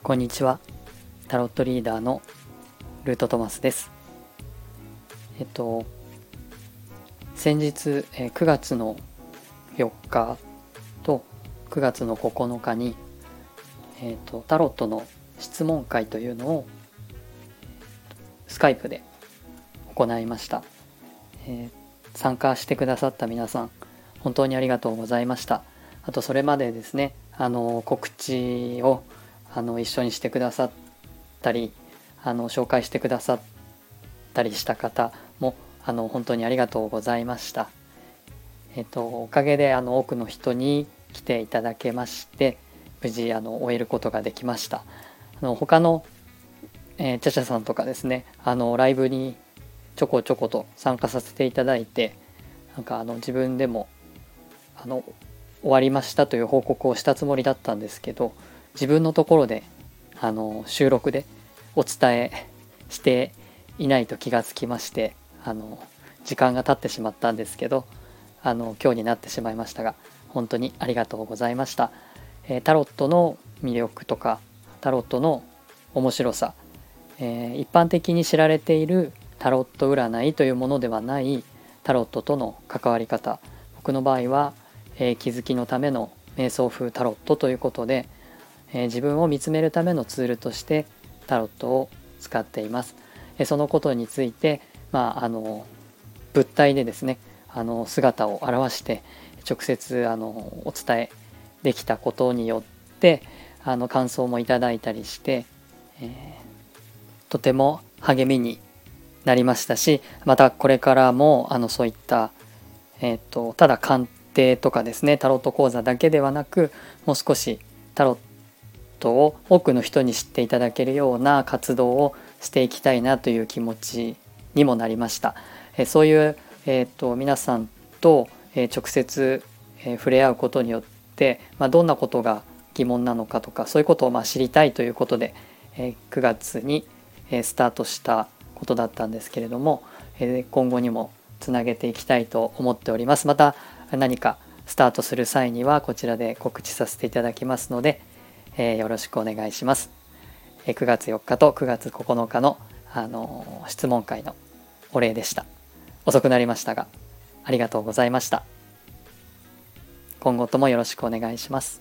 こんにちは。タロットリーダーのルートトマスです。えっと先日、え9月の4日と9月の9日に、えっと、タロットの質問会というのをスカイプで行いました、えー、参加してくださった皆さん本当にありがとうございました。あとそれまでですねあの告知をあの一緒にしてくださったりあの紹介してくださったりした方もあの本当にありがとうございました。えっと、おかげであの多くの人に来ていただけまして無事あの終えることができました。あの他の、えー、チャチャさんとかですねあのライブにちょこちょこと参加させていただいてなんかあの自分でもあの終わりましたという報告をしたつもりだったんですけど自分のところであの収録でお伝えしていないと気がつきましてあの時間が経ってしまったんですけどあの今日になってしまいましたが本当にありがとうございました、えー、タロットの魅力とかタロットの面白さ、えー、一般的に知られているタロット占いというものではないタロットとの関わり方。僕の場合は、えー、気づきのための瞑想風タロットということで、え、自分を見つめるためのツールとしてタロットを使っています。え、そのことについて、まあ、あの物体でですねあの姿を表して直接あのお伝えできたことによってあの感想もいただいたりして、えー、とても励みになりましたしまたこれからもあのそういった、えーとただ鑑定とかですねタロット講座だけではなくもう少しタロットを多くの人に知っていただけるような活動をしていきたいなという気持ちにもなりました。えそういう、えーと、皆さんと、え直接、え触れ合うことによって、まあ、どんなことが疑問なのかとかそういうことをま知りたいということで、え9月に、えスタートしたことだったんですけれども、え今後にもつなげていきたいと思っております。また何かスタートする際にはこちらで告知させていただきますので、えー、よろしくお願いします。えー、9月4日と9月9日の、あのー、質問会のお礼でした。遅くなりましたが、ありがとうございました。今後ともよろしくお願いします。